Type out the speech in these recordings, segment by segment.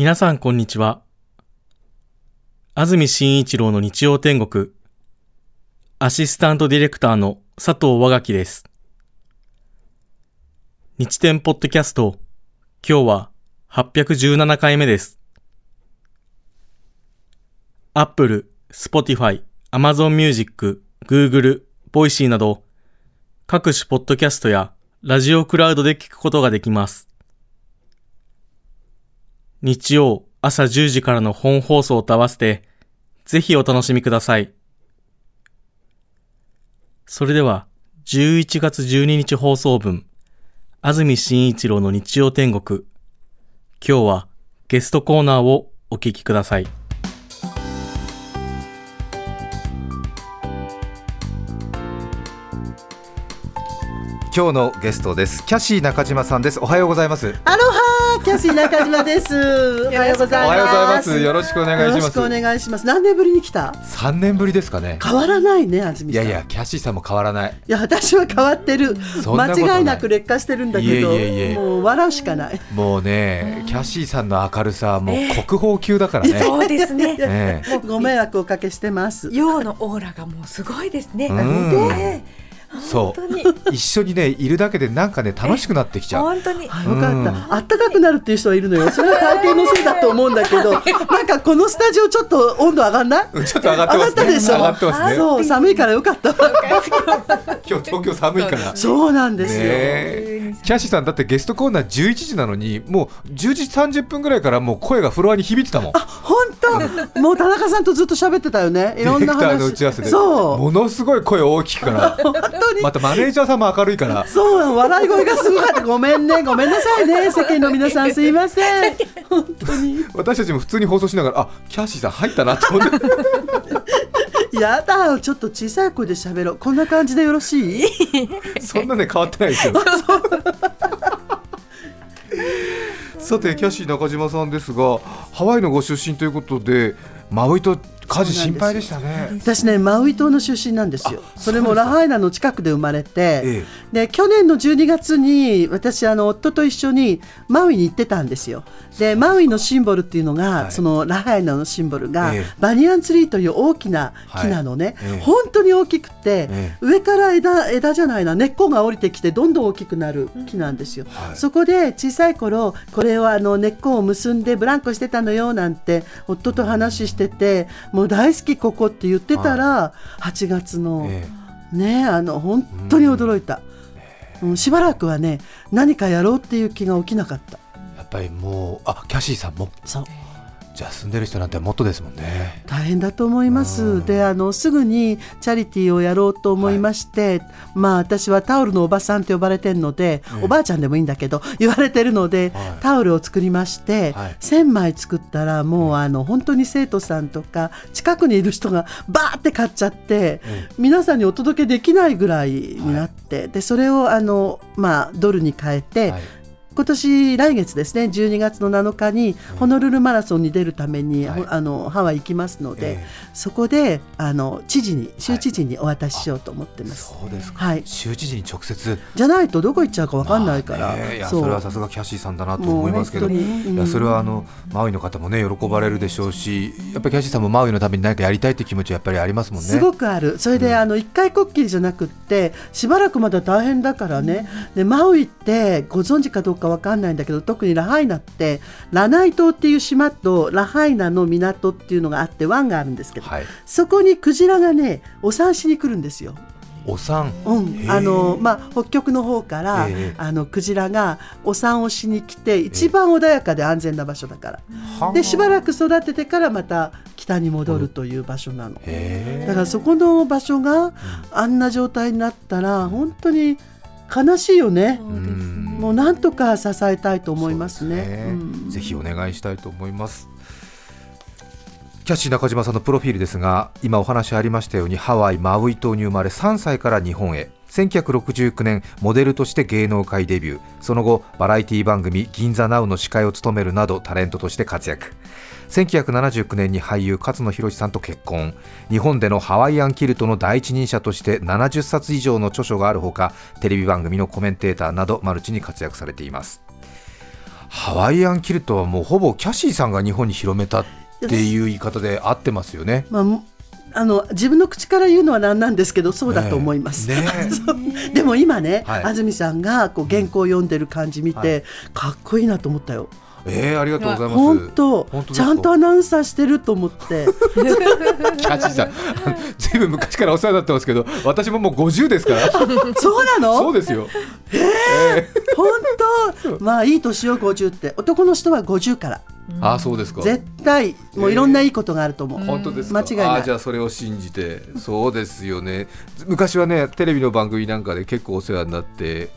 皆さんこんにちは。安住紳一郎の日曜天国、アシスタントディレクターの佐藤和垣です。日天ポッドキャスト、今日は817回目です。Apple、Spotify、Amazon Music、Google、Voicy など、各種ポッドキャストやラジオクラウドで聞くことができます。日曜朝10時からの本放送と合わせて、ぜひお楽しみください。それでは、11月12日放送分、安住紳一郎の日曜天国。今日はゲストコーナーをお聞きください。今日のゲストです。キャシー中島さんです。おはようございます。アロハキャシー中島です。おはようございます。よろしくお願いします。よろしくお願いします。何年ぶりに来た？三年ぶりですかね。変わらないね安住いやいやキャシーさんも変わらない。いや私は変わってる。間違いなく劣化してるんだけどもう笑うしかない。もうねキャシーさんの明るさもう国宝級だからね、そうですね。ねご迷惑をおかけしてます。陽のオーラがもうすごいですね、うん、そう。一緒にねいるだけでなんかね楽しくなってきちゃう。本当に。よかった。あったかくなるっていう人はいるのよ。それは体験のせいだと思うんだけど なんかこのスタジオちょっと温度上がんない？ちょっと上がってますね。でしょ？上がってますね。そう。寒いからよかった。今日東京寒いから。そうなんですよ、キャシーさんだってゲストコーナー11時なのにもう10時30分ぐらいからもう声がフロアに響いてたもん。あ本当？もう田中さんとずっと喋ってたよね。いろんな話。の打ち合わせで。そう。ものすごい声大きくから当に。またマネージャーさんも明るいから。そう笑い声がすごかった。ごめんね。ごめんなさいね。世間の皆さんすいません。本当に。私たちも普通に放送しながらあキャシーさん入ったなと思って。やだちょっと小さい声で喋ろう。こんな感じでよろしい？そんなね変わってないですよ。さてキャシー中島さんですがハワイのご出身ということでマウイと火事心配でしたね。私ねマウイ島の出身なんですよ。それもラハイナの近くで生まれて、ええ、で去年の12月に私あの夫と一緒にマウイに行ってたんですよ。でマウイのシンボルっていうのが、はい、そのラハイナのシンボルが、え、バニアンツリーという大きな木なのね、はい、本当に大きくて、上から枝枝じゃないな根っこが降りてきてどんどん大きくなる木なんですよ、はい、そこで小さい頃これをあの根っこを結んでブランコしてたのよなんて夫と話しててももう大好きここって言ってたら、はい、8月の、えー、ねあの本当に驚いた、うん、しばらくはね何かやろうっていう気が起きなかった。やっぱりもうあキャシーさんも。そうじゃあ住んでる人なんてもっとですもんね。大変だと思います、であのすぐにチャリティーをやろうと思いまして、はい、まあ私はタオルのおばさんって呼ばれてるので、おばあちゃんでもいいんだけど 言われてるので、はい、タオルを作りまして、はい、1000枚作ったらもうあの本当に生徒さんとか近くにいる人がバーって買っちゃって、皆さんにお届けできないぐらいになって、でそれをあの、まあ、ドルに変えて、今年来月ですね12月の7日にホノルルマラソンに出るために、はい、あのハワイ行きますので、えー、そこであの知事に州知事にお渡ししようと思ってます。はい、そうですか。はい。州知事に直接じゃないとどこ行っちゃうかわかんないから。まあね、いやそれはさすがキャシーさんだなと思いますけど、うん、いやそれはあのマウイの方もね喜ばれるでしょうし、やっぱりキャシーさんもマウイのために何かやりたいって気持ちはやっぱりありますもんね。すごくある。それで、うん、あの一回こっきりじゃなくってしばらくまだ大変だからね。でマウイってご存知かどうかわかんないんだけど。特にラハイナってラナイ島っていう島とラハイナの港っていうのがあって湾があるんですけど、はい、そこにクジラがねお産しに来るんですよ。お産、うん、あのまあ北極の方からあのクジラがお産をしに来て一番穏やかで安全な場所だから、でしばらく育ててからまた北に戻るという場所なの、だからそこの場所があんな状態になったら本当に悲しいよね。もうなんとか支えたいと思いますね。すねうん、ぜひお願いしたいと思います。キャッシー中島さんのプロフィールですが今お話ありましたようにハワイ・マウイ島に生まれ3歳から日本へ1969年モデルとして芸能界デビューその後バラエティ番組「銀座ナウ」の司会を務めるなどタレントとして活躍1979年に俳優勝野博さんと結婚日本でのハワイアンキルトの第一人者として70冊以上の著書があるほかテレビ番組のコメンテーターなどマルチに活躍されていますハワイアンキルトはもうほぼキャシーさんが日本に広めたっていう言い方で合ってますよね。まああの自分の口から言うのはなんなんですけどそうだと思います。ねね でも今ね、はい、安住さんがこう原稿を読んでる感じ見て、はい、かっこいいなと思ったよ。えー、ありがとうございます。本当、ちゃんとアナウンサーしてると思って。キャッチさん、ずいぶん昔からお世話になってますけど、私ももう50ですから。そうなの？そうですよ。ええー、本当、まあいい年よ50って、男の人は50から。あそうですか絶対もういろんないいことがあると思う、本当です間違いないじゃあそれを信じてそうですよね昔はねテレビの番組なんかで結構お世話になって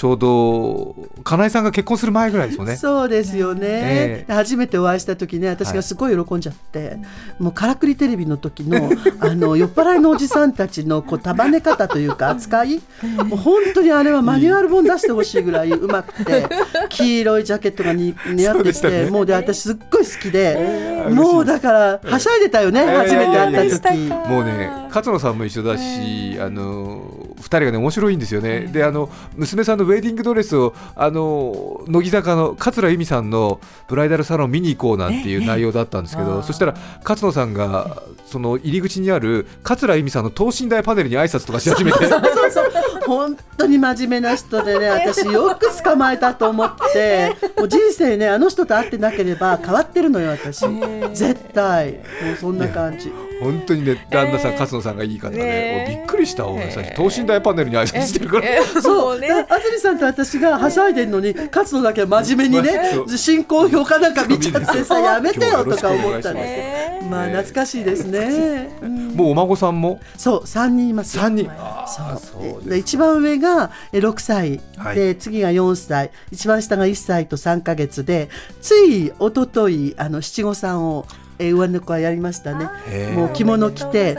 ちょうど金井さんが結婚する前ぐらいですよね。そうですよね、えー、初めてお会いした時ね私がすごい喜んじゃって、はい、もうからくりテレビの時の あの酔っ払いのおじさんたちのこう束ね方というか扱いもう本当にあれはマニュアル本出してほしいぐらいうまくて 黄色いジャケットが似合ってて、ね、もうで私すっごい好きで、えー、もうだからはしゃいでたよね、えー、初めて会った時、もうね勝野さんも一緒だし、あの2人がね面白いんですよね。であの娘さんのウェディングドレスをあの乃木坂の桂由美さんのブライダルサロン見に行こうなんていう内容だったんですけど、そしたら勝野さんがその入り口にある桂由美さんの等身大パネルに挨拶とかし始めて本当に真面目な人でね 私よく捕まえたと思ってもう人生ねあの人と会ってなければ変わってるのよ私。絶対。もうそんな感じ。本当にね旦那さん、勝野さんがいい方で、びっくりした俺最初等身大パネルに挨拶してるから、そうね。安住さんと私がはしゃいでるのに勝野だけ真面目にね進行表かなんか見ちゃってさやめてよとか思ったんですまあ懐かしいですね、もうお孫さんも？そう三人います三人。そう。で一番上が六歳、で次が四歳。一番下が一歳と三か月でつい一昨日あの七五三をえー、上の子はやりましたね。もう着物着て、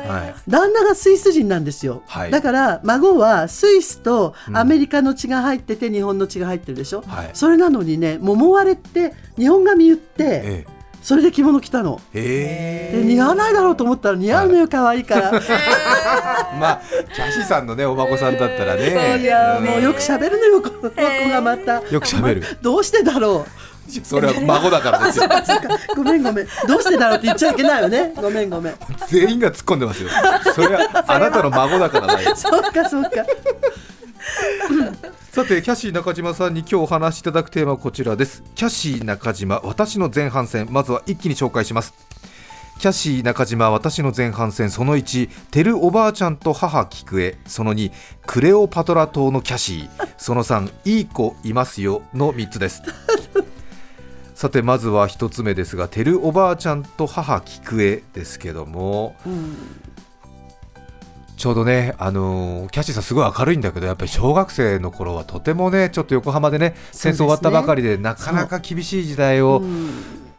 旦那がスイス人なんですよ、はい、だから孫はスイスとアメリカの血が入ってて、日本の血が入ってるでしょ、はい、それなのにね桃割れって日本髪言って、それで着物着たの。で似合わないだろうと思ったら似合うのよ、可愛いから。まあ、キャシーさんのね、お孫さんだったらね。いや、もうよく喋るのよ、この子がまた。よく喋る。どうしてだろう。それは孫だからですよ ごめんごめんどうしてだろうって言っちゃいけないよねごめんごめん全員が突っ込んでますよそれはあなたの孫だからだよ そうかそうかさてキャシー中島さんに今日お話しいただくテーマはこちらです。キャシー中島私の前半戦。まずは一気に紹介します。キャシー中島私の前半戦。その1テルおばあちゃんと母菊江その2クレオパトラ島のキャシー。その3いい子いますよの3つです。さてまずは1つ目ですがてるおばあちゃんと母菊江ですけども、うん、ちょうどね、あのー、キャッシーさんすごい明るいんだけどやっぱり小学生の頃はとてもねちょっと横浜でね戦争終わったばかりで、なかなか厳しい時代を、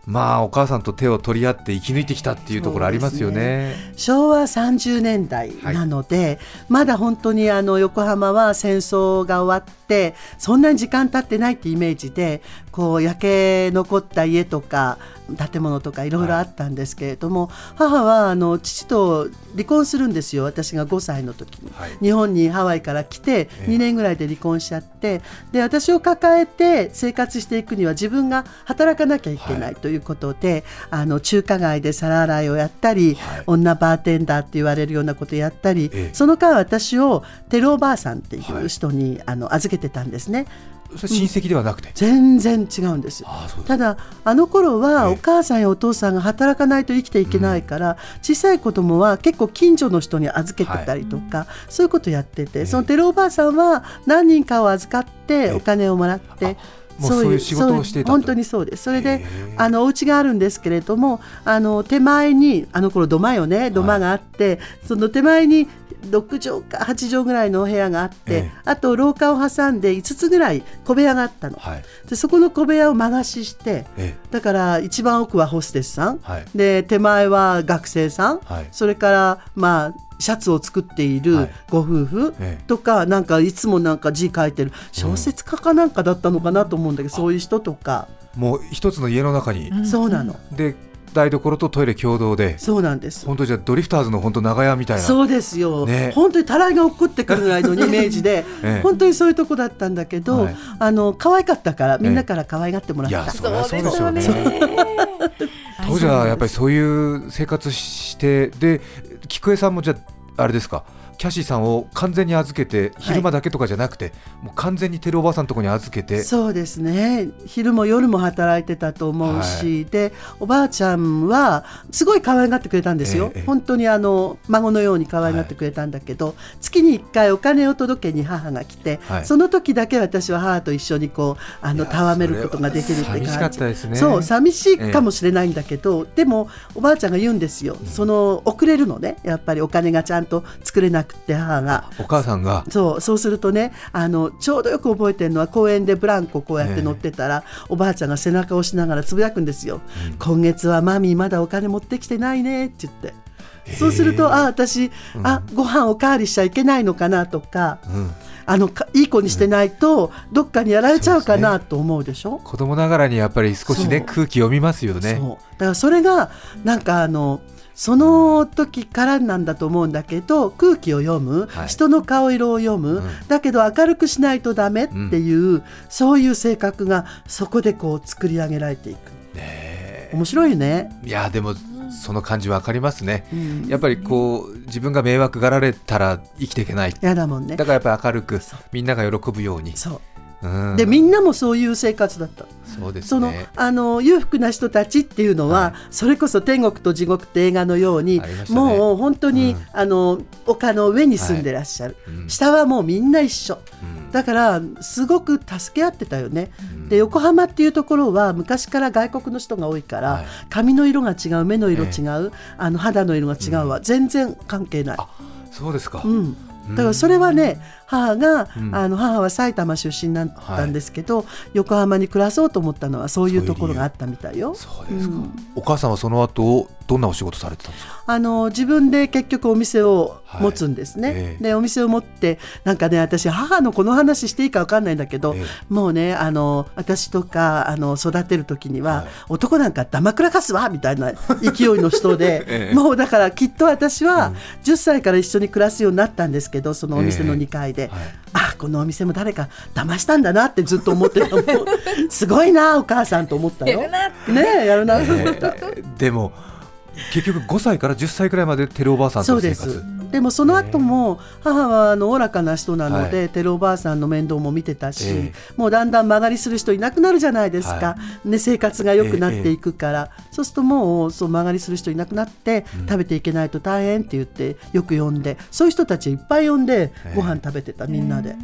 まあお母さんと手を取り合って生き抜いてきたっていうところありますよね、ね、昭和30年代なので、はい、まだ本当にあの横浜は戦争が終わってそんなに時間経ってないってイメージでこう焼け残った家とか建物とかいろい。ろあったんですけれども、はい、母はあの父と離婚するんですよ私が5歳の時に、はい、日本にハワイから来て2年ぐらいで離婚しちゃってで私を抱えて生活していくには自分が働かなきゃいけないということで、はい、あの中華街で皿洗いをやったり、女バーテンダーって言われるようなことやったり、その間私をテルおばあさんっていう人に、あの預けてたんですね。親戚ではなくて、うん、全然違うんです。ただあの頃はお母さんやお父さんが働かないと生きていけないから、小さい子供は結構近所の人に預けてたりとか、はい、そういうことやってて、そのテロおばあさんは何人かを預かってお金をもらって。そういう仕事をして本当にそうです。それであのお家があるんですけれども、あの手前にあの頃土間よね、土間があって、はい、その手前に6畳か8畳ぐらいのお部屋があって、ええ、あと廊下を挟んで5つぐらい小部屋があったの、はい、でそこの小部屋を間貸しして、え、だから一番奥はホステスさん、はい、で手前は学生さん、はい、それからまあシャツを作っているご夫婦とか、はい、なんかいつもなんか字書いてる。小説家かなんかだったのかなと思うんだけど、うん、そういう人とか。もう一つの家の中に、そうなの。で台所とトイレ共同で。そうなんです。本当じゃドリフターズの本当長屋みたいな。そうですよ、ね。本当にたらいが落っこってくるぐらいのイメージで、ええ。本当にそういうとこだったんだけど、はい。あの可愛かったからみんなから可愛がってもらいやった、そりゃそうでしょうね。当時はやっぱりそういう生活してで菊江さんもじゃああれですか？キャシーさんを完全に預けて昼間だけとかじゃなくて、もう完全にテルおばさんのところに預けて。そうですね。昼も夜も働いてたと思うし、でおばあちゃんはすごい可愛がってくれたんですよ、ええ本当にあの孫のように可愛がってくれたんだけど、月に1回お金を届けに母が来て、はい。その時だけ私は母と一緒にこうあのいや戯めることができるって寂しか感じったですね。そう寂しいかもしれないんだけど、でもおばあちゃんが言うんですよ、その遅れるのね。やっぱりお金がちゃんと作れなくて母が。お母さんが？そうそうするとねあのちょうどよく覚えてるのは公園でブランコこうやって乗ってたら、おばあちゃんが背中を押しながらつぶやくんですよ、今月はマミーまだお金持ってきてないねって言って。そうすると、あ私、あご飯おかわりしちゃいけないのかなとか、うん。あのかいい子にしてないと、どっかにやられちゃうかなと思うでしょ？子供ながらにやっぱり少しね空気読みますよね。だからそれがなんかあのその時からなんだと思うんだけど空気を読む、はい。人の顔色を読む、うん。だけど明るくしないとダメっていう、そういう性格がそこでこう作り上げられていく。ね面白いよね、いやでもその感じわかりますね。うん、やっぱりこう自分が迷惑がられたら生きていけない。やだもんね。だからやっぱり明るくみんなが喜ぶように。そううん。でみんなもそういう生活だった。そうですそのねあの裕福な人たちっていうのは、はい。それこそ天国と地獄って映画のように、ね。もう本当に、うん。あの丘の上に住んでらっしゃる、うん。下はもうみんな一緒。うん。だからすごく助け合ってたよね、うん。で横浜っていうところは昔から外国の人が多いから、はい。髪の色が違う目の色違う、あの肌の色が違うは全然関係ない、あそうですか、うん、だからそれはね母が、うん。あの母は埼玉出身だったんですけど、横浜に暮らそうと思ったのはそういうところがあったみたいよ。そうですか、うん。お母さんはその後どんなお仕事されてたんですか？あの自分で結局お店を持つんですね、はい。ええ。でお店を持ってなんかね私母のこの話していいか分かんないんだけど、えもうねあの私とかあの育てる時には、はい。男なんか黙くらかすわみたいな勢いの人で、ええ。もうだからきっと私は10歳から一緒に暮らすようになったんですけどそのお店の2階で、はいあこのお店も誰か騙したんだなってずっと思ってた すごいなお母さんと思ったよ。ねえやるなと思った。えーでも結局5歳から10歳くらいまでテルおばあさんそうでと生活す。でもその後も母はあのおおらかな人なので、はテルおばあさんの面倒も見てたし、えもうだんだん曲がりする人いなくなるじゃないですか、はね、生活が良くなっていくから、そうするともうそう曲がりする人いなくなって、食べていけないと大変って言ってよく呼んでそういう人たちいっぱい呼んでええご飯食べてたみんなで、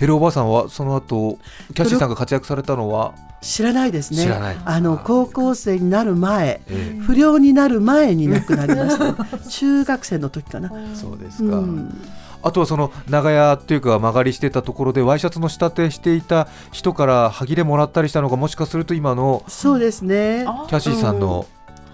テルおばあさんはその後キャシーさんが活躍されたのは、知らないですね。知らない。あの高校生になる前、え不良になる前に亡くなりました、中学生の時かな。えそうですか、うん。あとはその長屋っていうか曲がりしてたところでワイシャツの仕立てしていた人から歯切れもらったりしたのがもしかすると今のそうですね。あキャシーさんの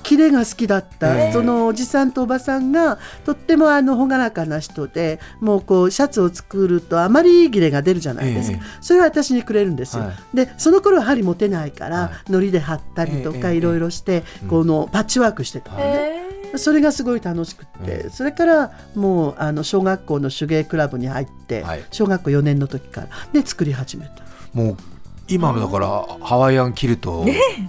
キレが好きだった、ええ。そのおじさんとおばさんがとってもあの朗らかな人でもうこうシャツを作るとあまり切れが出るじゃないですか、ええ。それは私にくれるんですよ、はでその頃は針持てないから、はい。糊で貼ったりとかええ。いろいろして、うん。このパッチワークしてたのね、え。それがすごい楽しくって、ええ。それからもうあの小学校の手芸クラブに入って、はい。小学校4年の時からで作り始めた。もう今のだからハワイアンキルト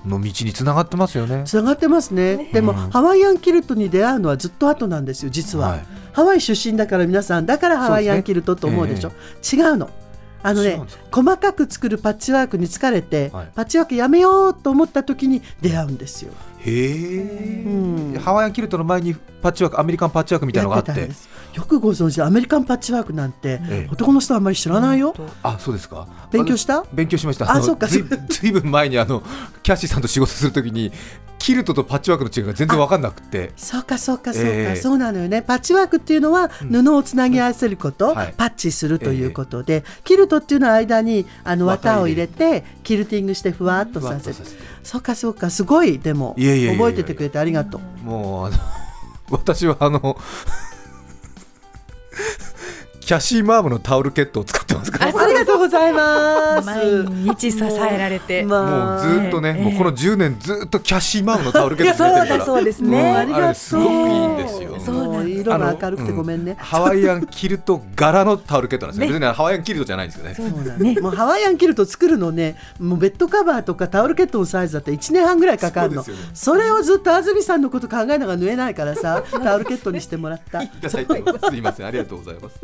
の道につながってますよね。つながってますね。でも、うん。ハワイアンキルトに出会うのはずっと後なんですよ実は、はい。ハワイ出身だから皆さんだからハワイアンキルトと思うでしょ？違うの。あのね違うんです。か細かく作るパッチワークに疲れて、はい。パッチワークやめようと思った時に出会うんですよ、へえ、うん。ハワイアンキルトの前にパッチワークアメリカンパッチワークみたいなのがあって。よくご存知アメリカンパッチワークなんて、ええ。男の人はあんまり知らないよ、あそうですか。勉強した？勉強しました。のあそうか。ずいずいぶん前にあのキャッシーさんと仕事するときにキルトとパッチワークの違いが全然分かんなくて。そうかそうかそうか、ええ。そうなのよね。パッチワークっていうのはうん。布をつなぎ合わせること、はい。パッチするということで、キルトっていうのは間にあの綿を入れてキルティングしてふわっとさせる。そうかそうか。すごいでも覚えててくれてありがとう。もうあの 私はあの キャシーマームのタオルケットを使ありがとうございます。毎日支えられて。もうずっとね、もうこの10年ずっとキャシーマウのタオルケットそうだそうですね。ありがとう。すごくいいんですよ。そう色が明るくてごめんね、ハワイアンキルト柄のタオルケットなんですよ、別にハワイアンキルトじゃないんですよね。そうだね。もうハワイアンキルト作るのねもうベッドカバーとかタオルケットのサイズだって1年半ぐらいかかるの。そ,、れをずっと安住さんのこと考えながら縫えないからさタオルケットにしてもらった。いただいてますすいません。ありがとうございます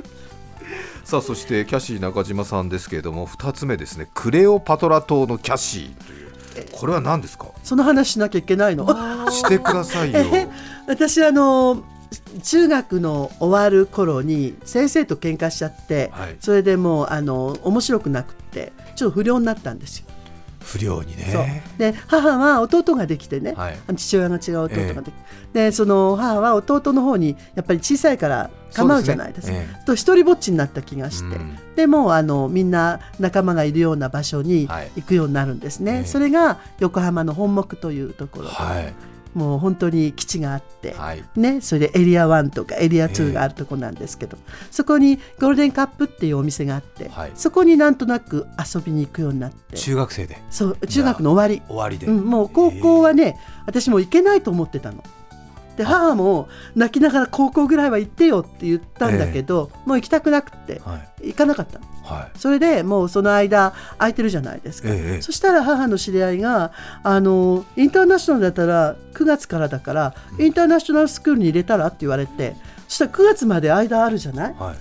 さあそしてキャシー中島さんですけれども2つ目ですね。クレオパトラ島のキャシーという。これは何ですか？その話しなきゃいけないの。してくださいよ。私あの中学の終わる頃に先生と喧嘩しちゃって、はい、それでもうあの面白くなくてちょっと不良になったんですよ。不良にね。で母は弟ができてね、はい、父親が違う弟ができて、えー、でその母は弟の方にやっぱり小さいから構うじゃないですか、ね。えー、と一人ぼっちになった気がして、うん、でもあのみんな仲間がいるような場所に行くようになるんですね、はい、それが横浜の本木というところで。はいもう本当に基地があって、はい、ね、それでエリア1とかエリア2があるとこなんですけど、えー、そこにゴールデンカップっていうお店があって、はい、そこになんとなく遊びに行くようになって。中学生で。そう中学の終わり。終わりで、うん、もう高校はね、えー、私も行けないと思ってたの。で母も泣きながら高校ぐらいは行ってよって言ったんだけど、えー、もう行きたくなくて、行かなかったの。はい、それでもうその間空いてるじゃないですか、ええ、そしたら母の知り合いがあのインターナショナルだったら9月からだからインターナショナルスクールに入れたらって言われてそしたら9月まで間あるじゃない、はい、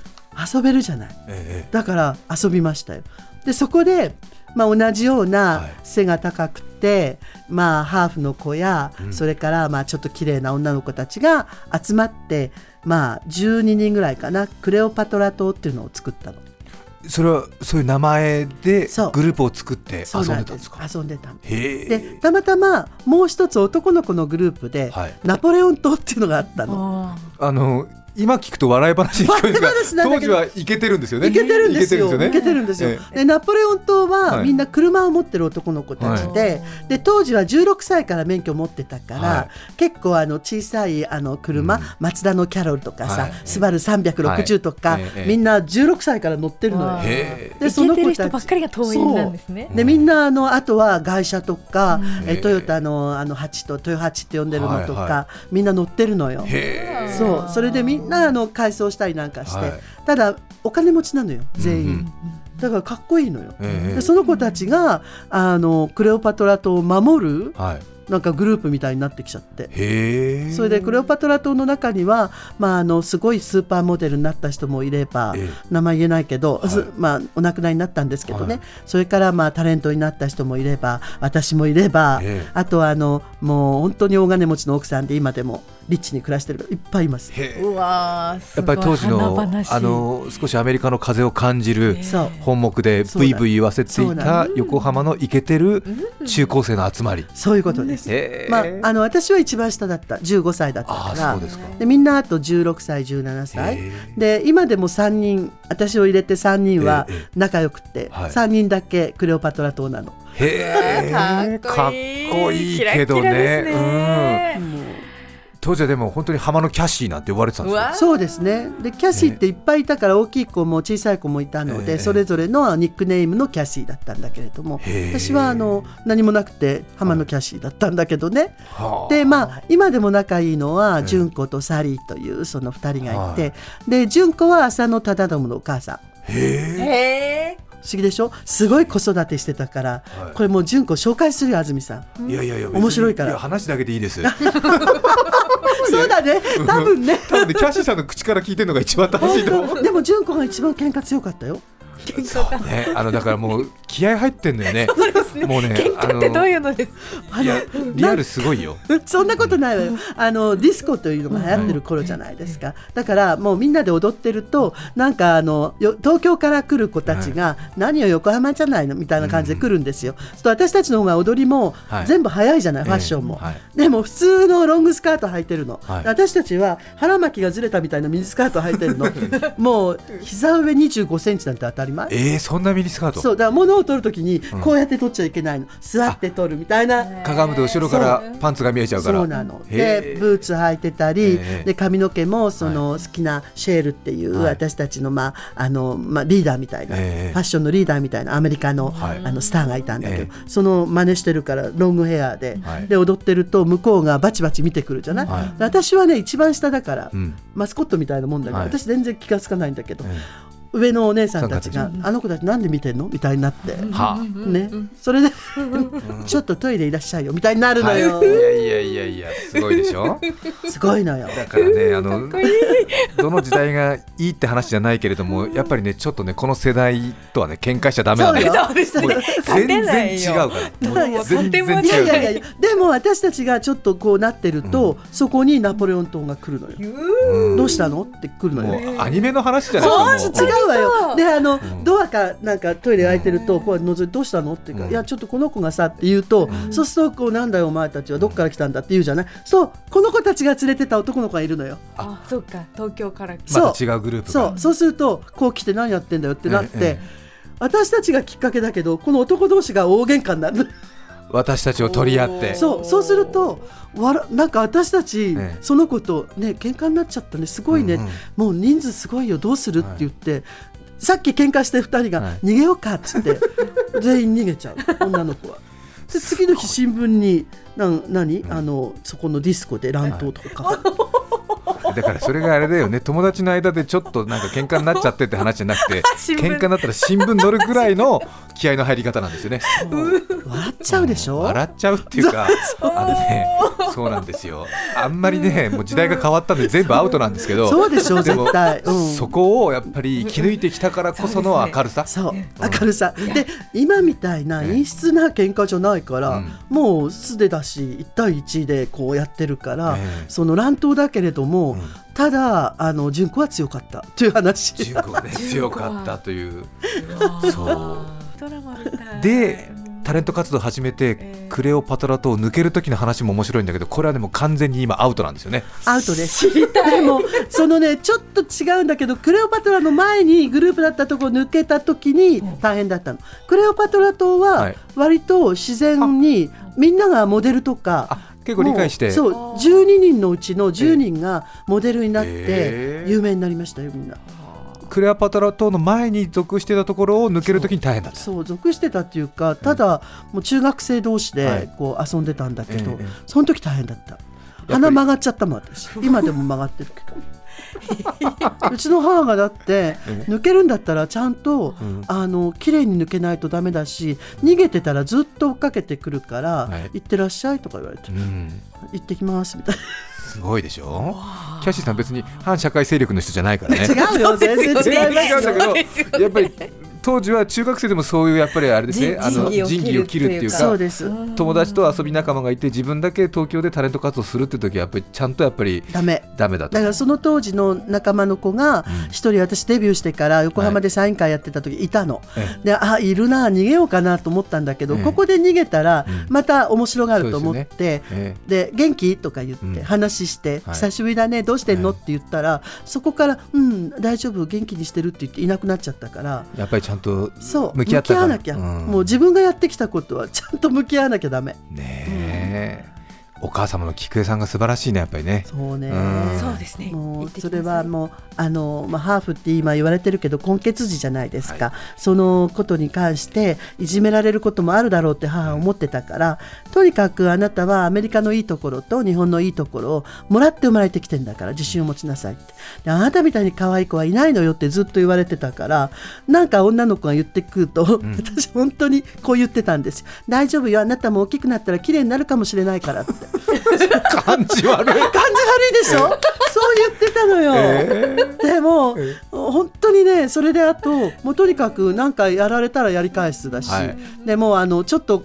遊べるじゃない、え、だから遊びましたよ。でそこでまあ、同じような背が高くて、はい、まあ、ハーフの子や、うん、それからまあちょっと綺麗な女の子たちが集まって、まあ、12人ぐらいかな。クレオパトラ島っていうのを作ったの。それはそういう名前でグループを作って遊んでたんですか？遊んでたでたまたまもう一つ男の子のグループで、はい、ナポレオン島っていうのがあったの。あの今聞くと笑い話に聞こえますが当時はいけてるんですよね。いけてるんですよ。いけてるんですよ、でナポレオン島はみんな車を持ってる男の子たちで,、で当時は16歳から免許を持ってたから、結構あの小さいあの車、マツダのキャロルとかさ、スバル360とか、みんな16歳から乗ってるのよ。でその子たち。ばっかりが遠いなんですね。でみんなあのあとは外車とか、えトヨタのあの8とトヨ8って呼んでるのとか、みんな乗ってるのよ。そう。それでみんなあの改装したりなんかして、はい、ただお金持ちなのよ全員。うん。うんだからかっこいいのよ、えー、でその子たちがあのクレオパトラ島を守る、はい、なんかグループみたいになってきちゃって。それでクレオパトラ島の中には、まあ、あのすごいスーパーモデルになった人もいれば、名前言えないけど、はい、まあ、お亡くなりになったんですけどね、はい、それから、まあ、タレントになった人もいれば私もいれば、あとはあのもう本当に大金持ちの奥さんで今でもリッチに暮らしてるいっぱいいます。うわやっぱり当時のあの少しアメリカの風を感じる本目でブイブイ言わせていた横浜のイケてる中高生の集まり。そういうことです。まああの私は一番下だった15歳だったから。でみんなあと16歳17歳。で今でも3人私を入れて3人は仲良くて、は3人だけクレオパトラ島なの。へえ。かっこいい。けどね。うん当時はでも本当に浜のキャシーなんて呼ばれてたんですかそうですね。でキャシーっていっぱいいたから大きい子も小さい子もいたので、それぞれのニックネームのキャシーだったんだけれども私はあの何もなくて浜のキャシーだったんだけどね、はでまあ今でも仲いいのは純子とサリーというその2人がいて、で純子は浅野忠信のお母さん。へえ。不思議でしょ？すごい子育てしてたから、はい、これもう純子紹介するよ安住さん。いやいやいや面白いから。話だけでいいです そうだね。多分ね。多分ねキャッシーさんの口から聞いてるのが一番楽しいと思う。でも純子が一番喧嘩強かったよそうね、あのだからもう気合入ってんのよね。ねもうね、喧嘩ってどういうのです？いやリアルすごいよ。そんなことないわよ。あのディスコというのが流行ってる頃じゃないですか。だからもうみんなで踊ってるとなんかあの東京から来る子たちが、何を横浜じゃないの？みたいな感じで来るんですよ。と私たちの方が踊りも全部早いじゃない、ファッションも。でも普通のロングスカート履いてるの。私たちは腹巻きがずれたみたいなミニスカート履いてるの。もう膝上25センチなんて当たりり前えー、そんなミニスカート？そうだから物を取るときにこうやって取っちゃいけないの、座って取るみたいな。かがむと後ろからパンツが見えちゃうから。そうなの。でブーツ履いてたりで髪の毛もその好きなシェールっていう私たちの,、まああのまあ、リーダーみたいな、ファッションのリーダーみたいなアメリカの,、あのスターがいたんだけど、その真似してるからロングヘアで,、で踊ってると向こうがバチバチ見てくるじゃない、私はね一番下だから、マスコットみたいなもんだけど、私全然気が付かないんだけど、上のお姉さんたちが「あの子たちなんで見てんの?」みたいになって、ね、それでちょっとトイレいらっしゃいよみたいになるのよ。いやいやいやいやすごいでしょ？すごいのよ。だからねあのどの時代がいいって話じゃないけれどもやっぱりねちょっとねこの世代とはね喧嘩しちゃダメなんだよ。全然違うから。全然違う。いやいやいやでも私たちがちょっとこうなってると、そこにナポレオン島が来るのよ。どうしたの？って来るのよ。アニメの話じゃないですか。違うわよ。であの、ドアかなんかトイレ開いてるとこう覗いてどうしたの？っていうか、いやちょっとこの子がさって言うと、そうするとこうなんだよお前たちはどっから来たんだって言うじゃない？そうこの子たちが連れてた男の子がいるのよ。あ、そうか東京から来た。また違うグループそう。そうするとこう来て何やってんだよってなって、私たちがきっかけだけどこの男同士が大喧嘩になる。私たちを取り合って。そうそうするとわらなんか私たち、ええ、その子とね喧嘩になっちゃったね。すごいね、うんうん、もう人数すごいよ。どうするって言って、はい、さっき喧嘩して2人が逃げようかっつって、はい、全員逃げちゃう女の子は。で次の日新聞にな何、うん、あのそこのディスコで乱闘とか、はい、だからそれがあれだよね。友達の間でちょっとなんか喧嘩になっちゃってって話じゃなくて 喧嘩になったら新聞載るぐらいの気合の入り方なんですよね。笑っちゃうでしょ、うん、笑っちゃうっていうかあのねそうなんですよ。あんまりねもう時代が変わったんで全部アウトなんですけどそうでしょ絶対、うん、そこをやっぱり生き抜いてきたからこその明るさ。そう、ね、明るさ、で今みたいな陰湿な喧嘩じゃないから、うん、もう素手だし1対1でこうやってるから、その乱闘だけれども、ただあの純子は強かった。という話。純子はね強かったという。そう。でタレント活動を始めて、えー、クレオパトラ島を抜ける時の話も面白いんだけどこれはでも完全に今アウトなんですよね。アウトです。でもそのねちょっと違うんだけどクレオパトラの前にグループだったところ抜けた時に大変だったの、クレオパトラ島は割と自然にみんながモデルとか、結構理解して。そう12人のうちの10人がモデルになって有名になりましたよみんな。クレアパトラ島の前に属してたところを抜けるときに大変だった。そう属してたっていうかただ、もう中学生同士でこう遊んでたんだけど、はい、その時大変だった。鼻曲がっちゃったもん私。今でも曲がってるけど うちの母がだって抜けるんだったらちゃんと、うん、あの綺麗に抜けないとダメだし逃げてたらずっと追っかけてくるから、はい、行ってらっしゃいとか言われて、うん、行ってきますみたいな。すごいでしょ？キャッシーさん別に反社会勢力の人じゃないからね。違うよ全然違います 違うんだけどやっぱり当時は中学生でもそういうやっぱりあれですね。あの仁義を切るっていうか。そうです。友達と遊び仲間がいて自分だけ東京でタレント活動するって時はやっぱりちゃんとやっぱりダメ。ダメだだからその当時の仲間の子が一人私デビューしてから横浜でサイン会やってた時いたの、はい、であいるな逃げようかなと思ったんだけど、ここで逃げたらまた面白がると思って、で元気？とか言って話して、久しぶりだねどうしてんの？って言ったらそこからうん大丈夫元気にしてるって言っていなくなっちゃったから。やっぱりちゃんとそう向き合わなきゃ、うん、もう自分がやってきたことはちゃんと向き合わなきゃダメ。ねえ、うん、お母様の菊江さんが素晴らしいねやっぱりね。そうね、うん、そうですね。もうそれはもうあの、まあ、ハーフって今言われてるけど根血児じゃないですか、はい、そのことに関していじめられることもあるだろうって母は思ってたから、とにかくあなたはアメリカのいいところと日本のいいところをもらって生まれてきてんだから自信を持ちなさいって。であなたみたいに可愛い子はいないのよってずっと言われてたからなんか女の子が言ってくると、うん、私本当にこう言ってたんですよ。大丈夫よ。あなたも大きくなったら綺麗になるかもしれないからって 感じ悪い。感じ悪いでしょ？そう言ってたのよ、えー、でも、えー、本当にねそれであともうとにかく何かやられたらやり返すだし、はい、でもあのちょっと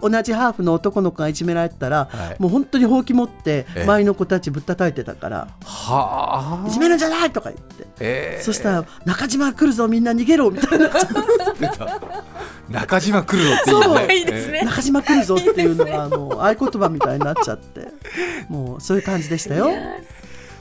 同じハーフの男の子がいじめられたら、はい、もう本当にほうき持って周りの子たちぶったたいてたから「はあ。いじめるんじゃない!」とか言って、えー、そしたら「中島来るぞみんな逃げろ」みたいな。中島来るぞっていう、ね、いいですね、中島来るぞっていうのがもう合言葉みたいになっちゃって。もうそういう感じでしたよ。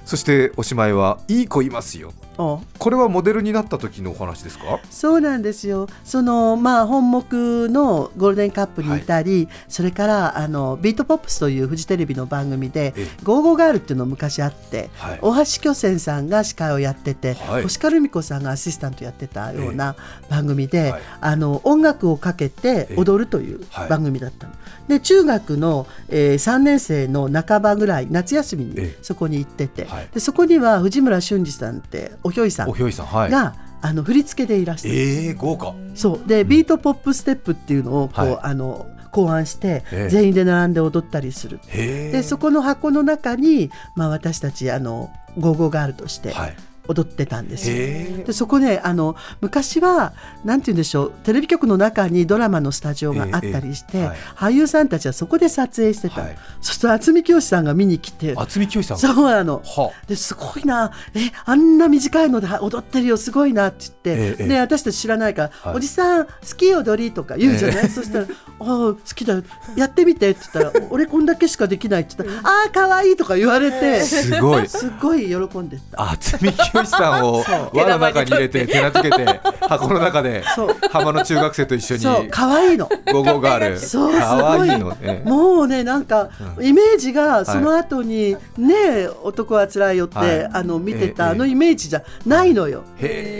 そしておしまいはいい子いますよ。これはモデルになった時のお話ですか？そうなんですよ。そのまあ本牧のゴールデンカップにいたり、はい、それからあのビートポップスというフジテレビの番組で「ゴーゴーガール」っていうの昔あって、はい、大橋巨泉さんが司会をやってて、はい、星川留美子さんがアシスタントやってたような番組で、あの音楽をかけて踊るという番組だったの。で中学の、えー、3年生の半ばぐらい夏休みにそこに行ってて、でそこには藤村俊二さんっておひょいさんが、あの振り付けでいらして。えー、豪華。そう。で、ビートポップステップっていうのをこう、はい、あの考案して全員で並んで踊ったりする。でそこの箱の中に、まあ、私たちあのゴーゴーガールとして、はい踊ってたんですよ。でそこねあの昔はなんて言うんでしょうテレビ局の中にドラマのスタジオがあったりして、はい、俳優さんたちはそこで撮影してた、はい、そうすると渥美清さんが見に来て。渥美清さんそうなの、ですごいな。えあんな短いので踊ってるよすごいなって言って、で私たち知らないから、おじさん好き踊りとか言うじゃない、そしたら「ああ好きだよ。やってみて」って言ったら 「俺こんだけしかできない」って言ったら「ああかわいい」とか言われて。すごい。すごい喜んでた。渥美清さんを輪の中に入れて手なずけて 箱の中で浜の中学生と一緒に。そう。可愛いの。ゴゴがある。そう可愛いの、ね、もうねなんかイメージがその後にね男はつらいよって、あの見てたあのイメージじゃないのよ。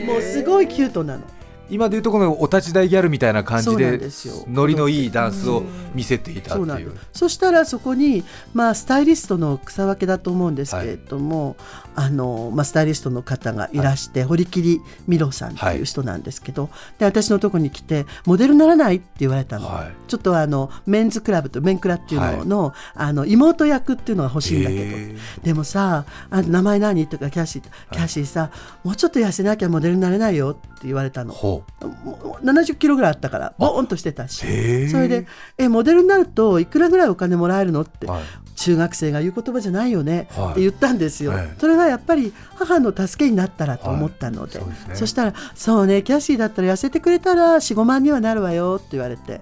もうすごいキュートなの今でいうとこのお立ち台ギャルみたいな感じでノリのいいダンスを見せていたっていう、うん、そしたらそこに、まあ、スタイリストの草分けだと思うんですけれども、はい、あのまあ、スタイリストの方がいらして、はい、堀切美郎さんっていう人なんですけど、はい、で私のとこに来て「モデルならない?」って言われたの、ちょっとあのメンズクラブとメンクラっていうのの,、あの妹役っていうのが欲しいんだけど。でもさあ名前何とかキャシーキャシーさ、もうちょっと痩せなきゃモデルになれないよって言われたの。70キロぐらいあったからボーンとしてたし。それでえモデルになるといくらぐらいお金もらえるのって、はい、中学生が言う言葉じゃないよね、はい、って言ったんですよ、はい、それがやっぱり母の助けになったらと思ったので,、そでね、そしたらそうねキャシーだったら痩せてくれたら45万にはなるわよって言われて。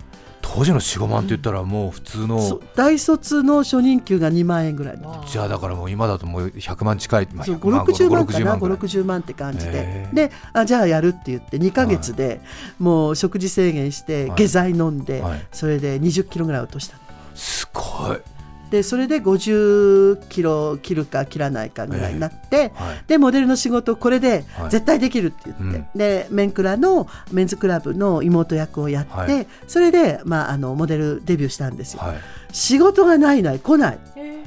当時の45万って言ったらもう普通の、大卒の初任給が2万円ぐらい。じゃあだからもう今だともう100万近い、まあ、560万かな？560万って感じで。であじゃあやるって言って2か月でもう食事制限して下剤飲んで、それで20キロぐらい落とした。すごいでそれで50キロ切るか切らないかぐらいになって、えーはい、でモデルの仕事これで絶対できるって言って、はいうん、でメンクラのメンズクラブの妹役をやって、はい、それで、まあ、あのモデルデビューしたんですよ。仕事がないない来ない。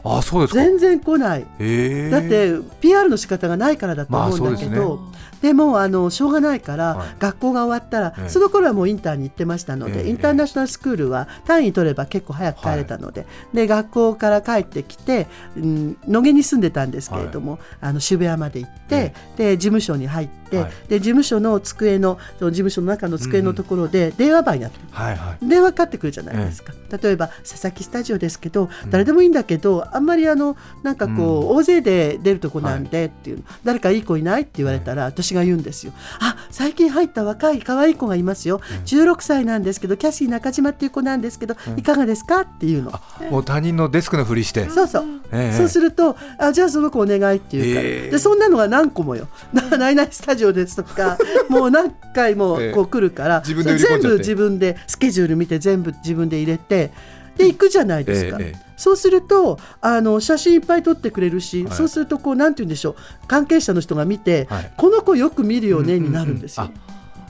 あそうです全然来ない、だって PR の仕方がないからだと思うんだけど、まあでもあのしょうがないから、はい、学校が終わったら、その頃はもうインターに行ってましたので、えー、インターナショナルスクールは単位取れば結構早く帰れたのではい、で学校から帰ってきて、うん、野毛に住んでたんですけれども、はい、あの渋谷まで行って、で事務所に入って、で事務所の机のその事務所の中の机のところで電話番やって、はいはい、電話かかってくるじゃないですか、例えば佐々木スタジオですけど、誰でもいいんだけどあんまりあのなんかこう、大勢で出るとこなんでっていう、誰かいい子いないって言われたら、私が言うんですよ。あ最近入った若い可愛い子がいますよ、うん、16歳なんですけどキャシー中島っていう子なんですけど、いかがですかっていうの。もう他人のデスクのふりして。そうそう。えー、そうするとあじゃあその子お願いっていうか、えー、でそんなのが何個もよ。ナイナイスタジオですとか もう何回もこう来るから、えー、全部自分でスケジュール見て全部自分で入れて。で行くじゃないですか、ええ、そうするとあの写真いっぱい撮ってくれるし、はい、そうするとこうなんて言うんでしょう。関係者の人が見て、はい、この子よく見るよね、になるんですよ。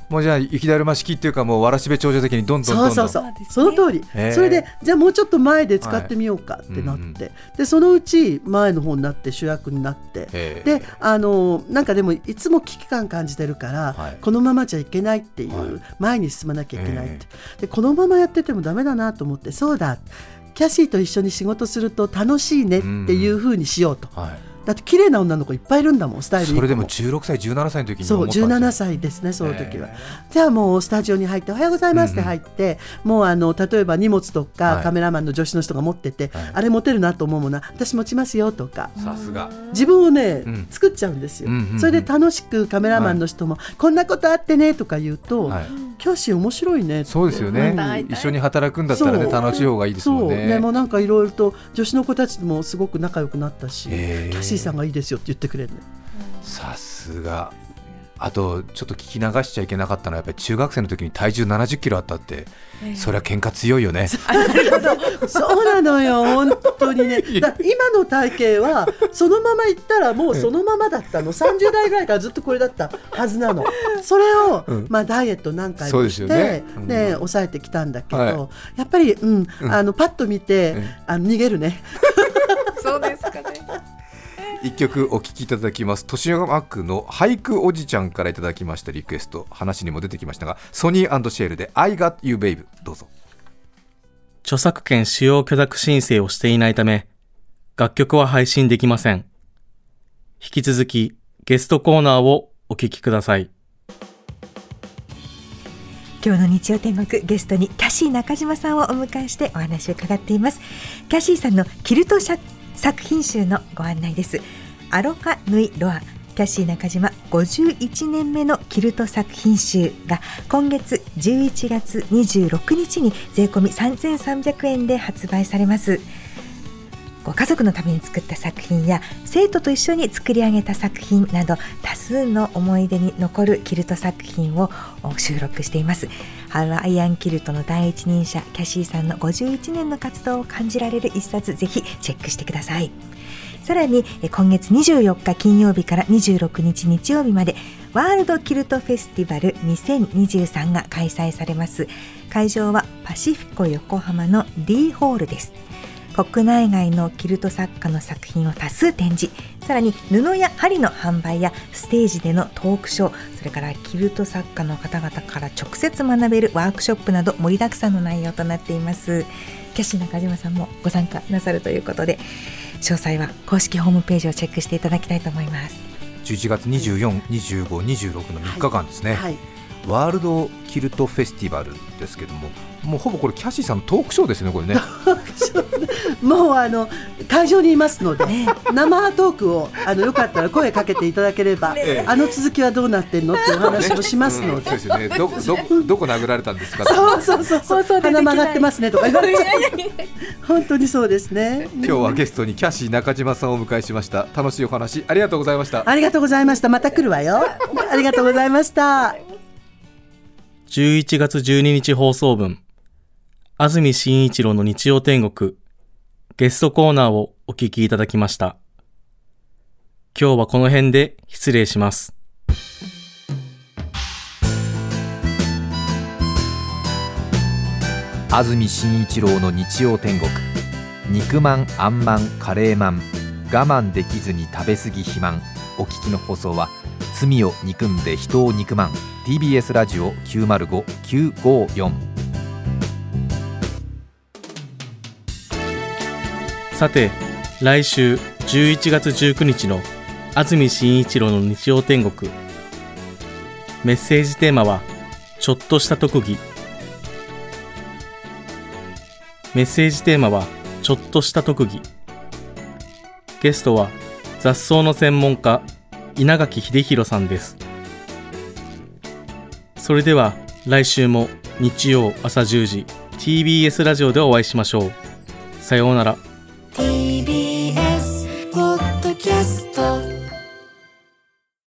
もうじゃあ雪だるま式っていうかもうわらしべ長者的にどんどんどんどん。そうそうそう。その通り。それでじゃあもうちょっと前で使ってみようかってなって、はいでそのうち前の方になって主役になって。であのなんかでもいつも危機感感じてるから、はい、このままじゃいけないっていう、はい、前に進まなきゃいけないって。でこのままやっててもだめだなと思ってそうだ。キャシーと一緒に仕事すると楽しいねっていうふうにしようと。はいだって綺麗な女の子いっぱいいるんだもんスタイルそれでも16歳17歳の時にそう17歳ですねその時は、じゃあもうスタジオに入っておはようございますって入って、うんうん、もうあの例えば荷物とか、カメラマンの女子の人が持ってて、はい、あれ持てるなと思うもの私持ちますよとか。さすが。自分をね、うん、作っちゃうんですよ、うんうんうん、それで楽しくカメラマンの人も、はい、こんなことあってねとか言うと、はい、キャシー面白いね。そうですよね、一緒に働くんだったらね楽しい方がいいですもんね。でもなんかいろいろと女子の子たちもすごく仲良くなったし、キャシーさんがいいですよって言ってくれるさすがあとちょっと聞き流しちゃいけなかったのはやっぱり中学生の時に体重70キロあったって、えー、それは喧嘩強いよね。そうなのよ 本当にね。今の体型はそのままいったらもうそのままだったの。30代ぐらいからずっとこれだったはずなの。それを、うん、まあダイエット何回もしてね、うん、ね抑えてきたんだけど、はい、やっぱりうんあのパッと見て、あの逃げるね。そうですかね。一曲お聴きいただきます。豊山区の俳句おじちゃんからいただきましたリクエスト。話にも出てきましたがソニーシェールで I got you babe どうぞ。著作権使用許諾申請をしていないため楽曲は配信できません。引き続きゲストコーナーをお聞きください。今日の日曜天国ゲストにキャシー中島さんをお迎えしてお話を伺っています。キャシーさんのキルト作品集のご案内です。アロカヌイロアキャシー中島51年目のキルト作品集が今月11月26日に税込み3300円で発売されます。ご家族のために作った作品や生徒と一緒に作り上げた作品など多数の思い出に残るキルト作品を収録しています。ハワイアンキルトの第一人者キャシーさんの51年の活動を感じられる一冊ぜひチェックしてください。さらに今月24日金曜日から26日日曜日までワールドキルトフェスティバル2023が開催されます。会場はパシフィコ横浜の D ホールです。国内外のキルト作家の作品を多数展示。さらに布や針の販売やステージでのトークショーそれからキルト作家の方々から直接学べるワークショップなど盛りだくさんの内容となっています。キャシー中島さんもご参加なさるということで詳細は公式ホームページをチェックしていただきたいと思います。11月24、25、26の3日間ですね、はい。はい、ワールドキルトフェスティバルですけどももうほぼこれキャシーさんのトークショーですねこれね。もうあの会場にいますので、生トークをあのよかったら声かけていただければ、あの続きはどうなってんのっていう話をしますので、ね、そうですよね。どどどこ殴られたんですか？そうそうそうそう。そう鼻曲がってますねとか言われちゃう本当にそうですね。今日はゲストにキャシー中島さんをお迎えしました。楽しいお話ありがとうございました。ありがとうございました。また来るわよ。ありがとうございました。11月12日放送分安住紳一郎の日曜天国ゲストコーナーをお聞きいただきました。今日はこの辺で失礼します。安住紳一郎の日曜天国肉まんあんまんカレーまん我慢できずに食べ過ぎ肥満お聞きの放送は罪を憎んで人を憎まん TBS ラジオ905954さて来週11月19日の安住紳一郎の日曜天国。メッセージテーマはちょっとした特技。メッセージテーマはちょっとした特技。ゲストは雑草の専門家稲垣秀弘さんです。それでは来週も日曜朝10時 TBS ラジオでお会いしましょう。さようなら。